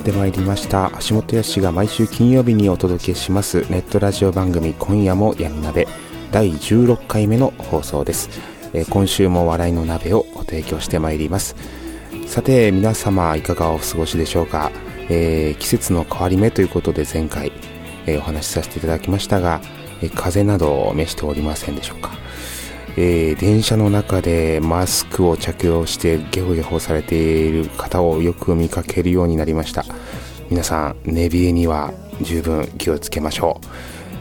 ってまいりました。橋本康が毎週金曜日にお届けします。ネットラジオ番組今夜も闇鍋。第16回目の放送です、えー今週も笑いの鍋をご提供してまいります。さて皆様いかがお過ごしでしょうか、えー季節の変わり目ということで前回、えーお話しさせていただきましたが、えー風邪などを召しておりませんでしょうか？えー電車の中でマスクを着用してゲホゲホされている方をよく見かけるようになりました。皆さん寝冷えには十分気をつけましょ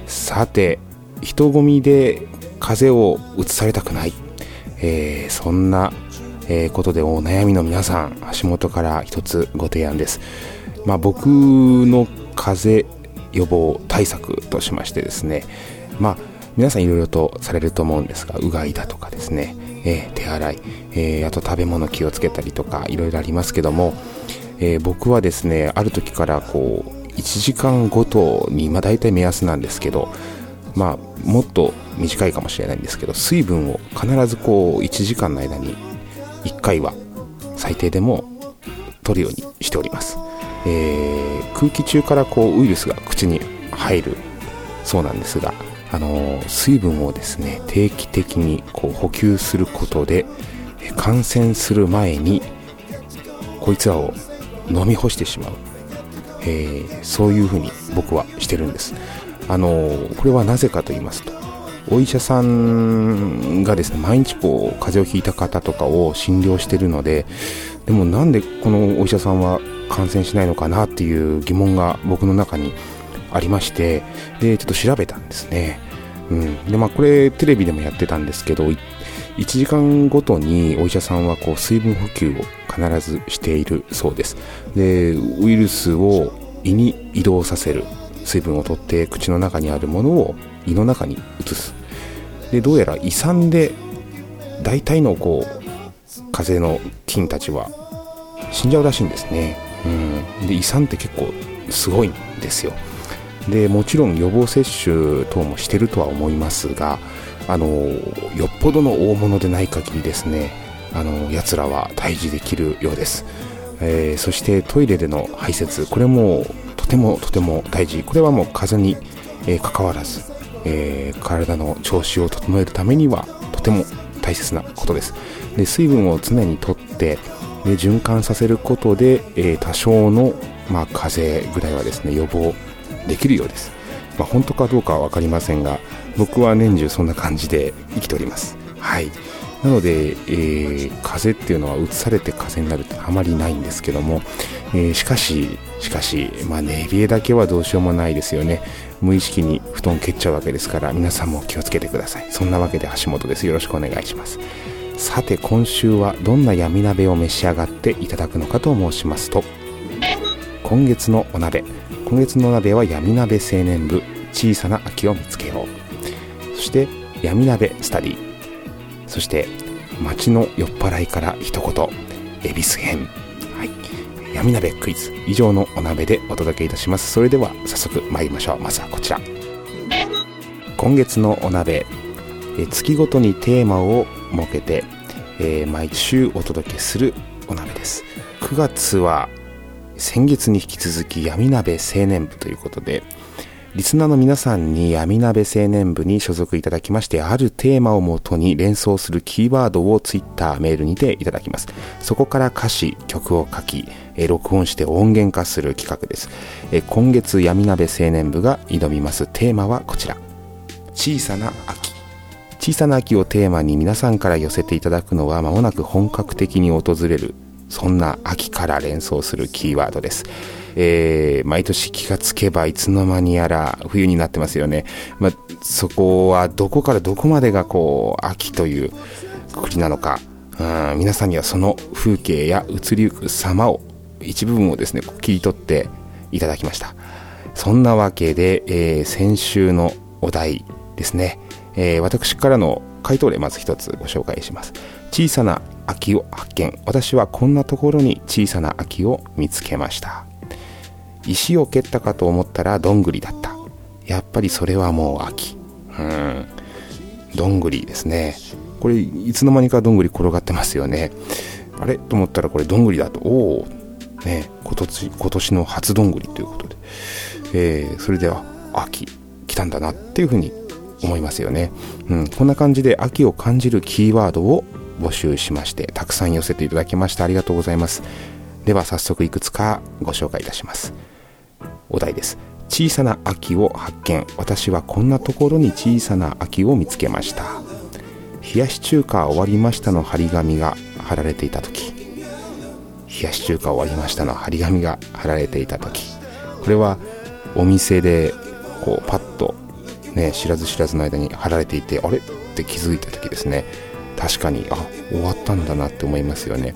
う。さて人混みで風邪をうつされたくない、えーそんな、えことでお悩みの皆さん足元から一つご提案です。まあ僕の風邪予防対策としましてですね。まあ皆さんいろいろとされると思うんですがうがいだとかですね、えー手洗い、えーあと食べ物気をつけたりとかいろいろありますけども、えー僕はですねある時からこう1時間ごとに、まあ、大体目安なんですけどまあもっと短いかもしれないんですけど水分を必ずこう1時間の間に1回は最低でも取るようにしております、えー空気中からこうウイルスが口に入るそうなんですが、あの水分をですね定期的にこう補給することで感染する前にこいつらを飲み干してしまう、えーそういうふうに僕はしてるんです、あのこれはなぜかと言いますとお医者さんがですね毎日こう風邪をひいた方とかを診療してるのででもなんでこのお医者さんは感染しないのかなっていう疑問が僕の中にありましてでちょっと調べたんですね、うん、でまあこれテレビでもやってたんですけど1時間ごとにお医者さんはこう水分補給を必ずしているそうです。でウイルスを胃に移動させる水分を取って口の中にあるものを胃の中に移す。でどうやら胃酸で大体のこう風邪の菌たちは死んじゃうらしいんですね、うん、で胃酸って結構すごいんですよ。でもちろん予防接種等もしてるとは思いますがあのよっぽどの大物でない限りですねあの奴らは退治できるようです、えーそしてトイレでの排泄これもとてもとても大事。これはもう風邪に、えー関わらず、えー体の調子を整えるためにはとても大切なことです。で水分を常にとってで循環させることで、えー多少の、まあ、風邪ぐらいはですね予防できるようです、まあ、本当かどうかは分かりませんが僕は年中そんな感じで生きております。はい。なので、えー風っていうのはうつされて風になるってあまりないんですけども、えーしかししかし、まあ、寝冷えだけはどうしようもないですよね。無意識に布団蹴っちゃうわけですから皆さんも気をつけてください。そんなわけで橋本です。よろしくお願いします。さて今週はどんな闇鍋を召し上がっていただくのかと申しますと今月のお鍋。今月のお鍋は闇鍋青年部。小さな秋を見つけよう。そして闇鍋スタディ。そして街の酔っ払いから一言。恵比寿編。はい。闇鍋クイズ。以上のお鍋でお届けいたします。それでは早速参りましょう。まずはこちら。今月のお鍋。え月ごとにテーマを設けて、えー毎週お届けするお鍋です。9月は先月に引き続き闇鍋青年部ということで、リスナーの皆さんに闇鍋青年部に所属いただきまして、あるテーマをもとに連想するキーワードをツイッター、メールにていただきます。そこから歌詞、曲を書き、え録音して音源化する企画です。え今月闇鍋青年部が挑みますテーマはこちら。小さな秋。小さな秋をテーマに皆さんから寄せていただくのは間もなく本格的に訪れるそんな秋から連想するキーワードです。えー、毎年気がつけばいつの間にやら冬になってますよね。まあ、そこはどこからどこまでがこう、秋というくりなのか、うん、皆さんにはその風景や移りゆく様を、一部分をですね、切り取っていただきました。そんなわけで、えー、先週のお題ですね、えー、私からの回答例まず一つご紹介します。小さな秋を発見。私はこんなところに小さな秋を見つけました。石を蹴ったかと思ったらどんぐりだった。やっぱりそれはもう秋。うん。どんぐりですね。これ、いつの間にかどんぐり転がってますよね。あれ？と思ったらこれどんぐりだと。おお。ね、今年、今年の初どんぐりということで。えー、それでは、秋、来たんだなっていうふうに思いますよね。うん。こんな感じで秋を感じるキーワードを募集しまして、たくさん寄せていただきましてありがとうございます。では早速いくつかご紹介いたします。お題です。小さな秋を発見。私はこんなところに小さな秋を見つけました。冷やし中華終わりましたの張り紙が貼られていた時。冷やし中華終わりましたの張り紙が貼られていた時。これはお店でこうパッとね知らず知らずの間に貼られていてあれ？って気づいた時ですね。確かにあ終わったんだなって思いますよね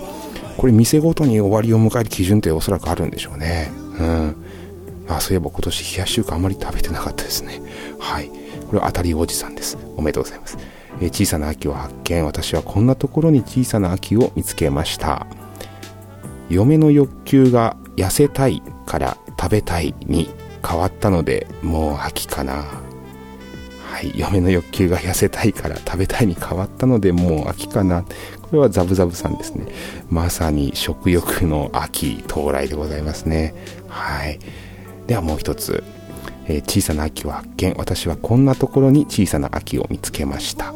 これ店ごとに終わりを迎える基準っておそらくあるんでしょうねうんあそういえば今年冷やし中華あまり食べてなかったですね。はい。これは当たりおじさんです。おめでとうございます。え、小さな秋を発見。私はこんなところに小さな秋を見つけました。嫁の欲求が痩せたいから食べたいに変わったので、もう秋かな。はい。嫁の欲求が痩せたいから食べたいに変わったので、もう秋かな。これはザブザブさんですね。まさに食欲の秋到来でございますね。はい。ではもう一つ、えー、小さな秋を発見私はこんなところに小さな秋を見つけました、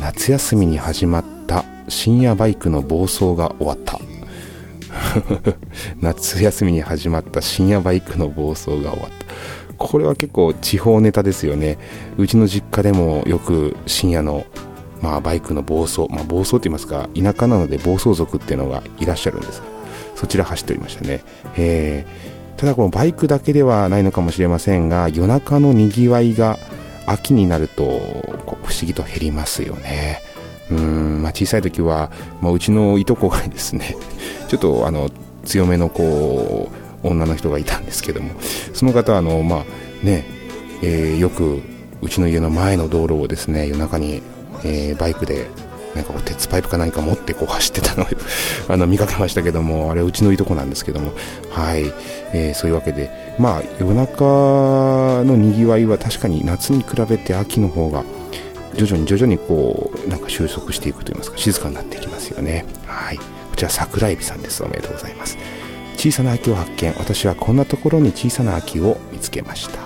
夏休みに始まった深夜バイクの暴走が終わった 夏休みに始まった深夜バイクの暴走が終わったこれは結構地方ネタですよね。うちの実家でもよく深夜のまあバイクの暴走まあ暴走って言いますか田舎なので暴走族っていうのがいらっしゃるんです。そちら走っておりましたね。えーただこのバイクだけではないのかもしれませんが夜中のにぎわいが秋になると不思議と減りますよね。うん、まあ、小さい時は、まあ、うちのいとこがですねちょっとあの強めのこう女の人がいたんですけどもその方はあのまあね、えー、よくうちの家の前の道路をですね夜中に、えー、バイクでなんか鉄パイプか何か持ってこう走ってたのを あの見かけましたけども、あれはうちのいとこなんですけども、はい、えー、そういうわけで、まあ夜中のにぎわいは確かに夏に比べて秋の方が徐々に徐々にこう、なんか収束していくといいますか、静かになっていきますよね。はい。こちら桜エビさんです。おめでとうございます。小さな秋を発見。私はこんなところに小さな秋を見つけました。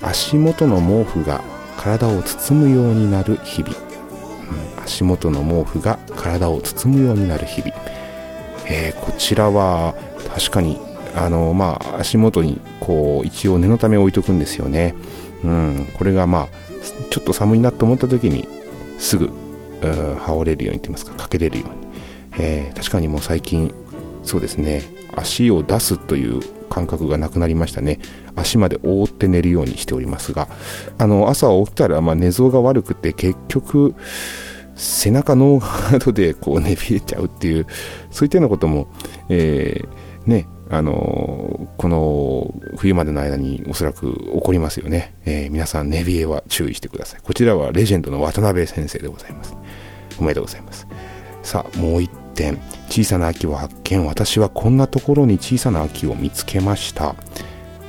足元の毛布が体を包むようになる日々。うん足元の毛布が体を包むようになる日々、えー、こちらは確かにあの、まあ、足元にこう一応念のため置いとくんですよね、うん、これがまあちょっと寒いなと思った時にすぐ羽織れるようにと言いますかかけれるように、えー、確かにもう最近そうですね足を出すという感覚がなくなりましたね足まで覆って寝るようにしておりますがあの朝起きたらま寝相が悪くて結局背中ノーガードでこうねびえちゃうっていう、そういったようなことも、えー、ね、あの、この冬までの間におそらく起こりますよね。えー、皆さん、寝冷えは注意してください。こちらはレジェンドの渡辺先生でございます。おめでとうございます。さあ、もう一点。小さな秋を発見。私はこんなところに小さな秋を見つけました。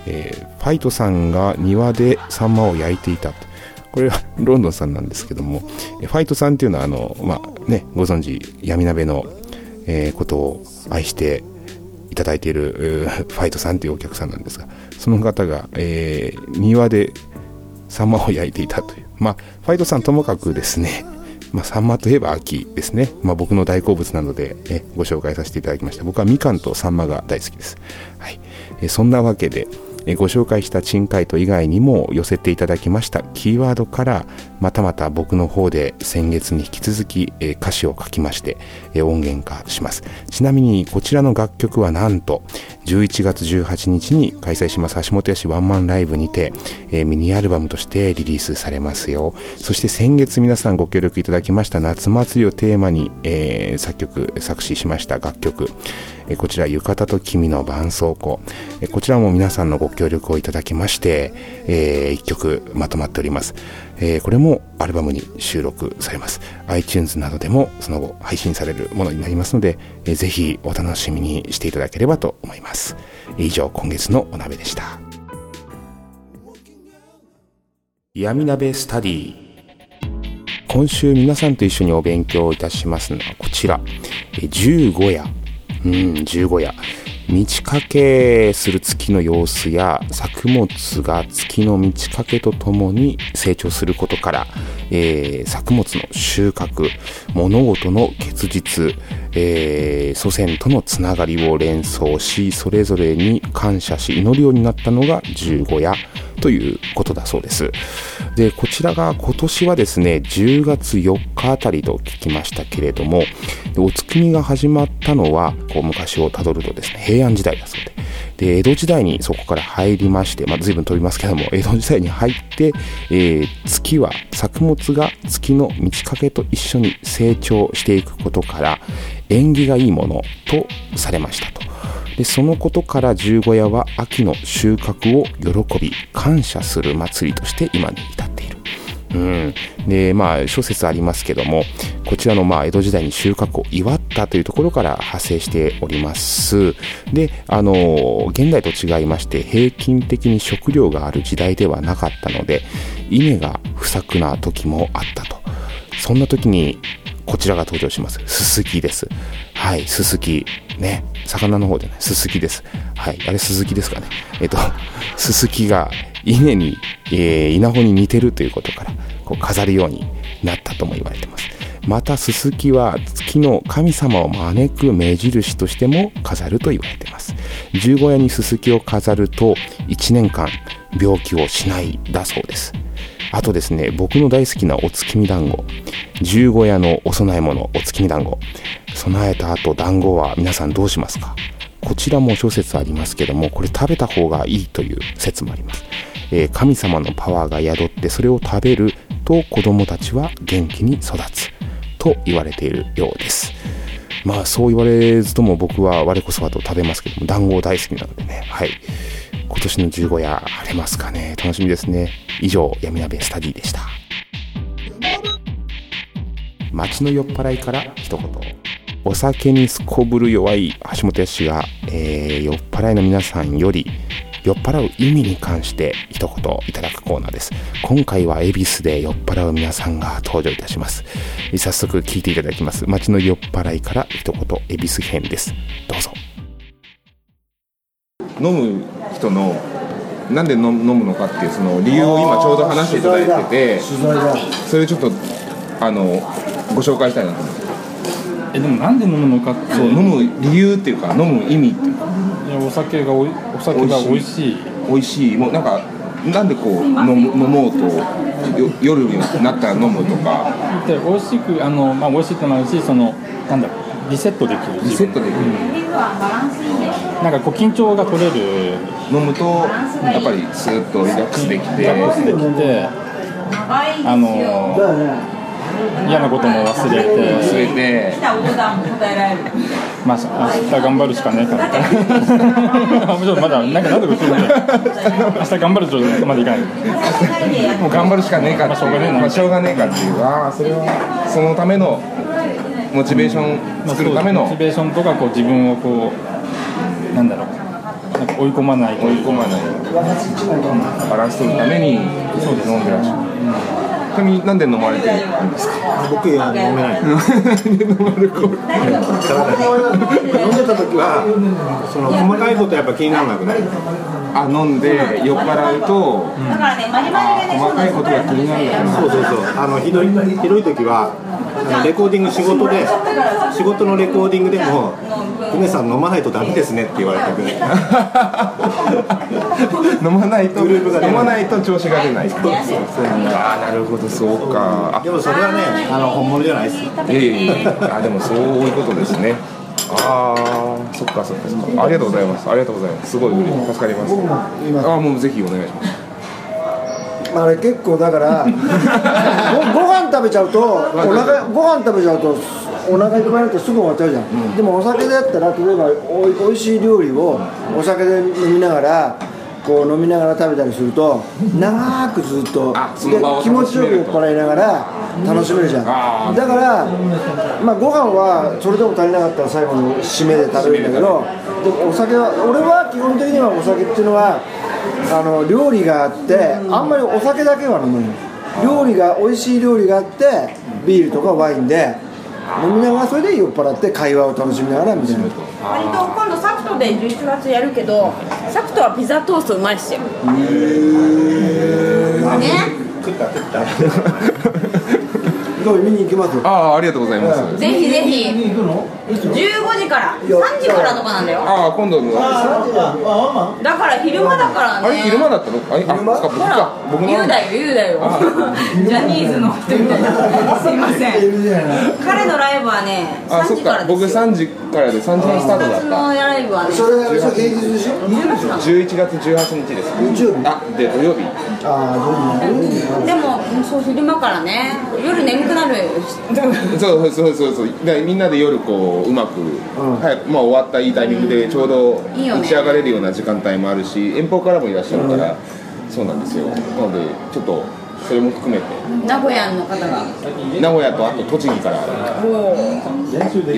えー、ファイトさんが庭でサンマを焼いていた。これはロンドンさんなんですけども、ファイトさんっていうのは、あの、まあ、ね、ご存知、闇鍋の、えー、ことを愛していただいているファイトさんというお客さんなんですがその方が、えー、庭でサンマを焼いていたというまあファイトさんともかくですねまあ、サンマといえば秋ですね。まあ、僕の大好物なので、えご紹介させていただきました。僕はみかんとサンマが大好きです。はい。えそんなわけで、ご紹介した珍回答以外にも寄せていただきましたキーワードからまたまた僕の方で先月に引き続き歌詞を書きまして音源化します。ちなみにこちらの楽曲はなんと11月18日に開催します橋本屋市ワンマンライブにてミニアルバムとしてリリースされますよ。そして先月皆さんご協力いただきました夏祭りをテーマに、え、作曲作詞しました楽曲。こちら浴衣と君の絆創膏こちらも皆さんのご協力をいただきまして、えー、1曲まとまっております、えー、これもアルバムに収録されます。iTunes などでもその後配信されるものになりますので、えー、ぜひお楽しみにしていただければと思います。以上今月のお鍋でした。闇鍋スタディ。今週皆さんと一緒にお勉強いたしますのはこちら。15夜。うん十五夜満ち欠けする月の様子や作物が月の満ち欠けとともに成長することから、えー、作物の収穫物事の結実、えー、祖先とのつながりを連想しそれぞれに感謝し祈るようになったのが十五夜。ということだそうです。で、こちらが今年はですね、10月4日あたりと聞きましたけれども、お月見が始まったのは、こう昔をたどるとですね、平安時代だそうで、で、江戸時代にそこから入りまして、まあ、随分飛びますけども、江戸時代に入って、えー、月は、作物が月の満ち欠けと一緒に成長していくことから、縁起がいいものとされましたと。でそのことから十五夜は秋の収穫を喜び感謝する祭りとして今に至っている。うん、でまあ諸説ありますけどもこちらのまあ江戸時代に収穫を祝ったというところから派生しておりますであの現代と違いまして平均的に食料がある時代ではなかったので稲が不作な時もあったとそんな時にこちらが登場します。すすきです。はい、すすき。ね。魚の方じゃない。すすきです。はい。あれ、すすきですかね。えっと、すすきが稲に、えー、稲穂に似てるということから、こう飾るようになったとも言われてます。また、すすきは月の神様を招く目印としても飾ると言われています。十五夜にすすきを飾ると、1年間病気をしないだそうです。あとですね、僕の大好きなお月見団子。十五夜のお供え物、お月見団子。備えた後、団子は皆さんどうしますか？こちらも諸説ありますけども、これ食べた方がいいという説もあります。えー、神様のパワーが宿ってそれを食べると子供たちは元気に育つと言われているようです。まあそう言われずとも僕は我こそはと食べますけども、団子大好きなのでね、はい。今年の15夜晴れますかね楽しみですね。以上、闇鍋スタディでした。街の酔っ払いから一言。お酒にすこぶる弱い橋本康が、えー、酔っ払いの皆さんより酔っ払う意味に関して一言いただくコーナーです。今回は恵比寿で酔っ払う皆さんが登場いたします。早速聞いていただきます。街の酔っ払いから一言恵比寿編です。どうぞ。飲む人のなんで飲むのかっていうその理由を今ちょうど話していただいててそれちょっとあのご紹介したいなと思って。えでもなんで飲むのかってそう飲む理由っていうか飲む意味っていうか。いやお酒がおいお酒が美味しい。美味しい。もうなんかなんでこう飲もうと夜になったら飲むとか。で美味しくあの、まあ、美味しいってもあるしそのなんだろうリセットできるリセットできる、うん、なんかこう緊張が取れる飲むとやっぱりスーッとリラックスできてリラックスできてあの嫌なことも忘れて忘れてまあ明日頑張るしかねえかみたいな もちろんまだなんか何とかするんで。明日頑張るとまでいかない。もう頑張るしかねえかまあ、しょうがねえな、まあ、しょうがねえかっていうああそれはそのためのモチベーション作るための、モチベーションとかこう自分をこうなんだろう。なんか追い込まない。追い込まない。バランス取るためにそうです飲んでらっしゃる、っ逆になんで飲まれてるんですか？僕は飲めない。飲んでた時はその細かいことやっぱ気にならなくなるあ飲んで酔っ払うと、だからね、細かいことが気になるんだよなそうそうそう。あのひどいひどい時はあのレコーディング仕事で仕事のレコーディングでも「梅さん飲まないとダメですね」って言われてくる。飲まないとグループが飲まないと調子が出ない。ああなるほどそうか。あでもそれはねあの本物じゃないですよ。いえいえあでもそういうことですねああそっかそっかそっか。ありがとうございます。ありがとうございます。すごい助かります。ああもうぜひお願いします。あれ結構だから ごご飯食べちゃうとお腹ご飯食べちゃうとお腹いっぱいになってすぐ終わっちゃうじゃん、でもお酒だったら例えばおいおいしい料理をお酒で飲みながらこう飲みながら食べたりすると長くずっと気持ちよく酔っ払いながら楽しめるじゃん。だから、まあ、ご飯はそれでも足りなかったら最後の締めで食べるんだけどでもお酒は俺は基本的にはお酒っていうのはあの料理があってあんまりお酒だけは飲むの料理が美味しい料理があってビールとかワインで飲みながらそれで酔っ払って会話を楽しみながらみたいな割と今度サクトで11月やるけど、サクトはピザトーストうまいっすよ。ね。食った食った どう見に行きます。よああありがとうございます。ぜひぜひ。15時から、3時からとかなんだよ。ああ今度の。だから昼間だからね。あれ昼間だったの？あれあそっか僕ほらか僕、の。言うだよ、言うだよ。ジャニーズの人みたいな。すいません。彼のライブはね、3あそっ時からですよ。か僕3時からで3時半スタートだ私った。のライブはね、それそれ平日でしょ？11月18日です。日曜日？あで土曜日。ああどうもでも、そう昼間からね、夜眠くなる。そうそうそうそうでみんなで夜こううまく、早くまあ終わったいいタイミングでちょうど打ち上がれるような時間帯もあるし遠方からもいらっしゃるから、そうなんですよ。なのでちょっとそれも含めて。名古屋の方が。名古屋とあと栃木からい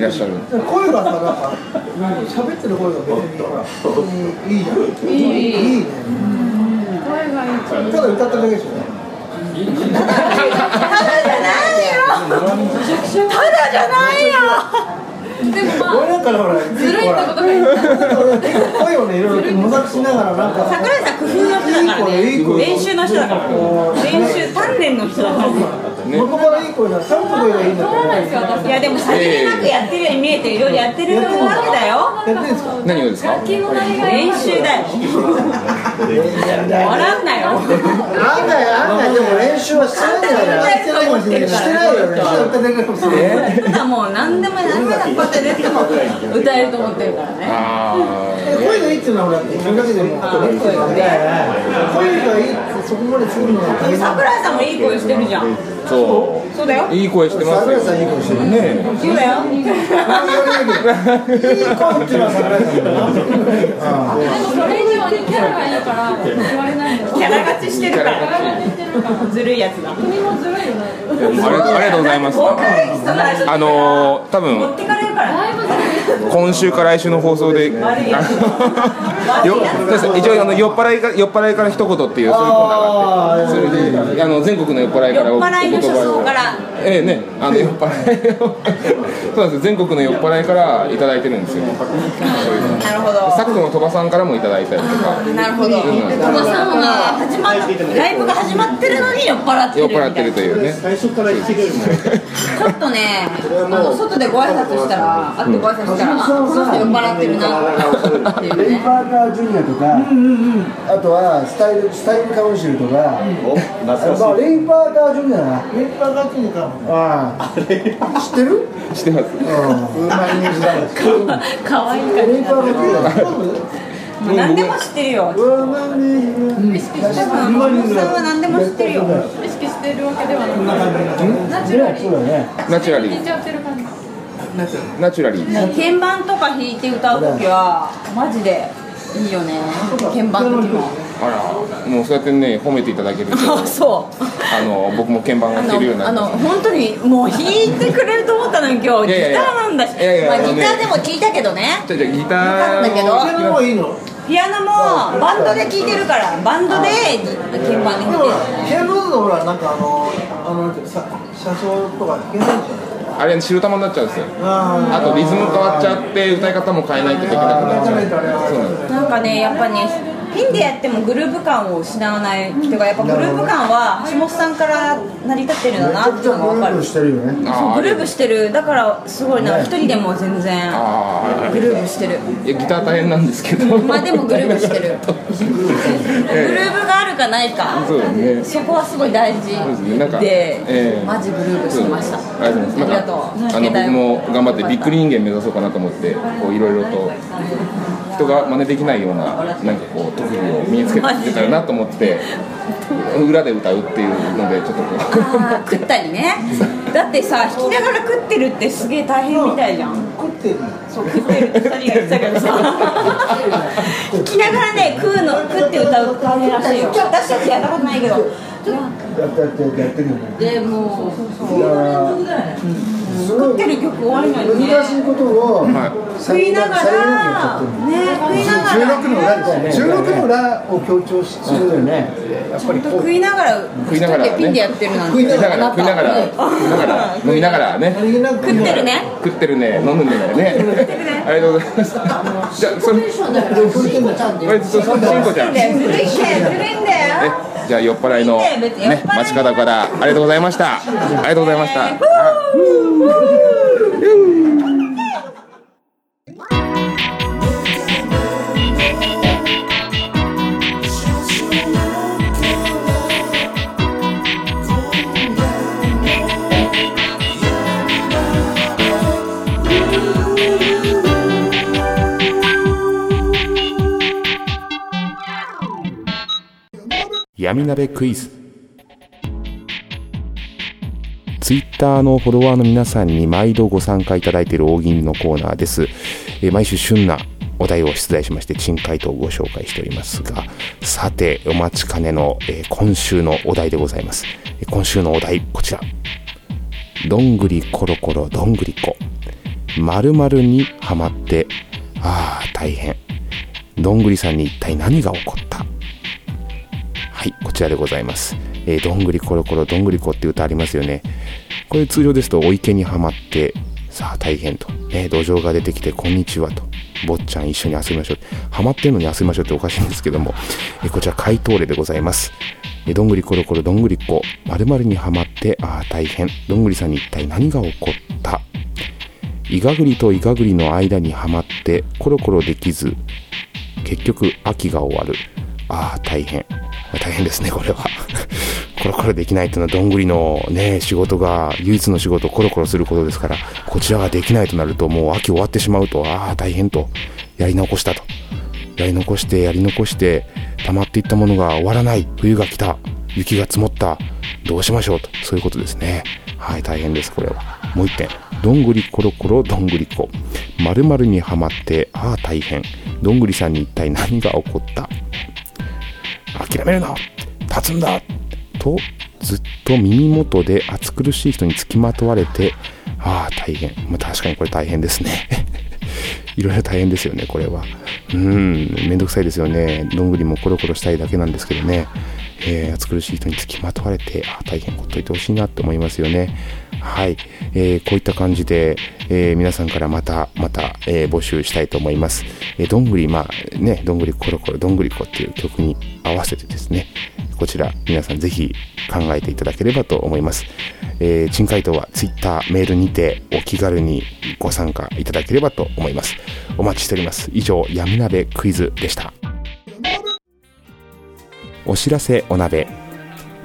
らっしゃる。声がさなんか喋ってる声が別にいいじゃんいいいいねただ歌っただけでしょただじゃないよ。ただじゃないよ。でもま俺なんかほらずるいってことが言った声をねいろいろ模索しながらなんか桜井さん工夫の人だからね。練習の人だから。練習鍛錬の人だから元からいい声なのちゃんと声がいいんだっていやでもさりげなくやってるように見えていろいろやってるわけだよ。やってんすか？何をですか？練習だよ。笑うなよ。案外案外でも練習はしてないんだよしてないからしてない。よ。ねもう何でも何でもこうやって出ても歌えると思ってるからねあ声がいいっていうのはほら文化人でも声がいい。ってそこまでするのは大変桜井さんもいい声してるじゃん。あそそうだよ。ういい声してますよ桜井さんいい声してるね。そうだよ。いい声っていうのは桜井さんだな。それ以上にキャラがいいから。言われないのキャラ勝ちしてるから。ずるいやつだ。君もずるいよねありがとうありがとうございます。あのー、多持分ってかれるから今週か来週の放送で、よ一応あの酔っ払いから酔っ払いから一言っていうそういうコーナーがあって、それであの全国の酔っ払いから酔っ払いのから。ええね。あの酔っ払いをそうなんです全国の酔っ払いからいただいてるんですよ。なるほどサクの鳥羽さんからもいただいたりとか。なるほど。鳥羽さんが始まっライブが始まってるのに酔っ払ってる。酔っ払ってるというね。最初から言ってるもんちょっとね、あの外でご挨拶したら、会ってご挨拶したら、あこの人酔っ払ってるなっていうね。レイパーカージュニアとか、あとはスタイルスタイルカウンシルとか、まあレイパーカージュニアな。レイパーカージュニアか。ああ。知ってる？してます。うん。うまいニュースだ。可愛い感じ。もう何でも知ってるよ。うまいニュース。多分鳥羽さんは何でも知ってるよ。意識してるわけではなくナチュラね、リそうだね。ナチュラリーー聞いちゃってる感じナチュラリー。鍵盤とか弾いて歌うときはマジでいいよね。鍵盤の時も。あらもうそうやってね褒めていただけると あ、そう。あの僕も鍵盤をあ弾けるようになの、あの。本当に、もう弾いてくれると思ったのに、今日、ギいやいやいやターなんだし。いやいやまあ、あのねギターでも聞いたけどね。じゃあじゃあギターだけどを弾きますいいの。ピアノもバンドで聴いてるからバンドで鍵盤ででも弾いてるケンローズのほらなんかあのあのさ車掌とか弾けないじあれ白玉になっちゃうんですよああとリズム変わっちゃって歌い方も変えないとできなくなっちゃうそうなんですなんかねやっぱねピンでやってもグルーヴ感を失わない人がやっぱグルーヴ感は橋本さんから成り立ってるんだなっていうのが分かる。してるよねそうグルーヴしてる。だからすごいな一人でも全然あグルーヴしてる。あい。やギター大変なんですけど。まあでもグルーヴしてる。グルーヴがあるかないか。そうですね。そこはすごい大事そうですね。なんかでええ。マジグルーヴしてました。ありがとうございます。ありがとう。なんかあの僕も頑張ってビッグ人間目指そうかなと思って、こういろいろと人が真似できないようななんかこう特技を身につけてたらなと思って、裏で歌うっていうのでちょっとこあー食ったりね。だってさ弾きながら食ってるってすげえ大変みたいじゃん。食ってる。そう食ってるって2人が言ってたけどさ。弾きながらね食うの食って歌うと大変らしいよ。私たちやったことないけどやってやってやってるよね。でもうだからすごい食ってる曲多いのにね難しいことを、食いながらね食いながら16の裏ですよね16の裏を強調しするよねやっぱりこう食いながら食いながらねピンでやってるなんて食いながら食いながら食いながら飲みながらね食ってるね食ってるね飲むねねありがとうございますじゃあそれこれずっとしんこちゃんずるいんだよずるいん、じゃあ酔っ払いの、ねからありがとうございました。ありがとうございました、闇鍋クイズ。ツイッターのフォロワーの皆さんに毎度ご参加いただいている大喜利のコーナーです、えー毎週旬なお題を出題しまして珍回答をご紹介しておりますがさてお待ちかねの、えー今週のお題でございます。え今週のお題こちら。どんぐりころころどんぐりこ。〇〇にはまってああ大変。どんぐりさんに一体何が起こった？はい、こちらでございます。えーどんぐりころころどんぐりこっていう歌ありますよね。これ通常ですとお池にはまって、さあ大変と。ね、土壌が出てきてこんにちはと。坊ちゃん一緒に遊びましょう。はまってんのに遊びましょうっておかしいんですけども、えこちら回答例でございます。えどんぐりころころどんぐりこ、〇〇にはまって、ああ大変。どんぐりさんに一体何が起こった？イガグリとイガグリの間にはまって、コロコロできず、結局秋が終わる。ああ、大変。大変ですね、これは。コロコロできないというのは、どんぐりのね、仕事が、唯一の仕事、コロコロすることですから、こちらができないとなると、もう秋終わってしまうと、ああ、大変と、やり残したと。やり残して、やり残して、溜まっていったものが終わらない。冬が来た。雪が積もった。どうしましょうと。そういうことですね。はい、大変です、これは。もう一点。どんぐりコロコロどんぐりこ。〇〇にはまって、ああ、大変。どんぐりさんに一体何が起こった？諦めるな。立つんだ。とずっと耳元で暑苦しい人につきまとわれてああ大変、まあ、確かにこれ大変ですね。いろいろ大変ですよねこれは。うん。めんどくさいですよね。どんぐりもコロコロしたいだけなんですけどね、えー暑苦しい人につきまとわれてああ大変ほっといてほしいなって思いますよね。はい、えーこういった感じで、えー皆さんからまたまた、えー募集したいと思います、えーどんぐりまあねどんぐりコロコロどんぐりこっていう曲に合わせてですねこちら皆さんぜひ考えていただければと思います、えー珍回答は Twitter メールにてお気軽にご参加いただければと思います。お待ちしております。以上闇鍋クイズでした。お知らせお鍋。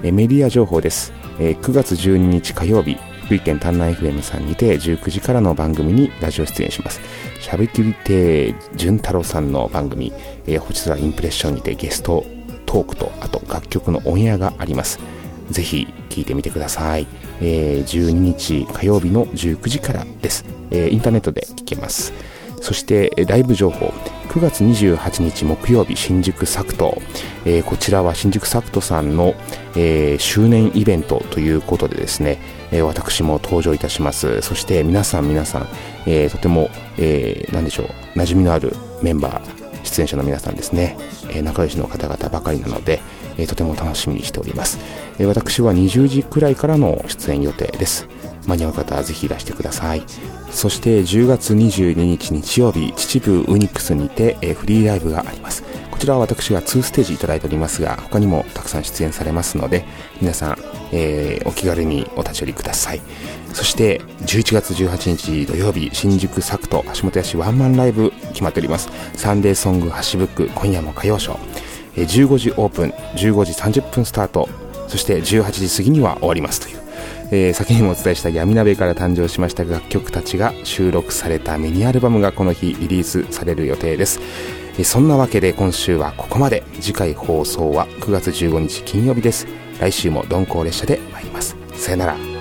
メディア情報です、えー9月12日火曜日。福井県丹南 FM さんにて19時からの番組にラジオ出演します。しゃべくり亭潤太郎さんの番組、えー星空インプレッションにてゲストトークとあと楽曲のオンエアがあります。ぜひ聞いてみてください、えー12日火曜日の19時からです、えーインターネットで聞けます。そしてライブ情報。9月28日木曜日新宿サクト、えーこちらは新宿サクトさんの、えー周年イベントということでですね、えー私も登場いたします。そして皆さん皆さん、えーとても、えー、何でしょう。馴染みのあるメンバー出演者の皆さんですね、えー、仲良しの方々ばかりなので、え、とても楽しみにしております、え、私は20時くらいからの出演予定です。間に合う方はぜひいらしてください。そして10月22日日曜日秩父ウニックスにて、フリーライブがあります。こちらは私が2ステージいただいておりますが他にもたくさん出演されますので皆さん、えー、お気軽にお立ち寄りください。そして11月18日土曜日新宿サクト橋本屋市ワンマンライブ決まっております。サンデーソングハッシュブック今夜も歌謡ショー。15時オープン15時30分スタート。そして18時過ぎには終わりますという。えー、先にもお伝えした闇鍋から誕生しました楽曲たちが収録されたミニアルバムがこの日リリースされる予定です、えー、そんなわけで今週はここまで。次回放送は9月15日金曜日です。来週も鈍行列車で参ります。さよなら。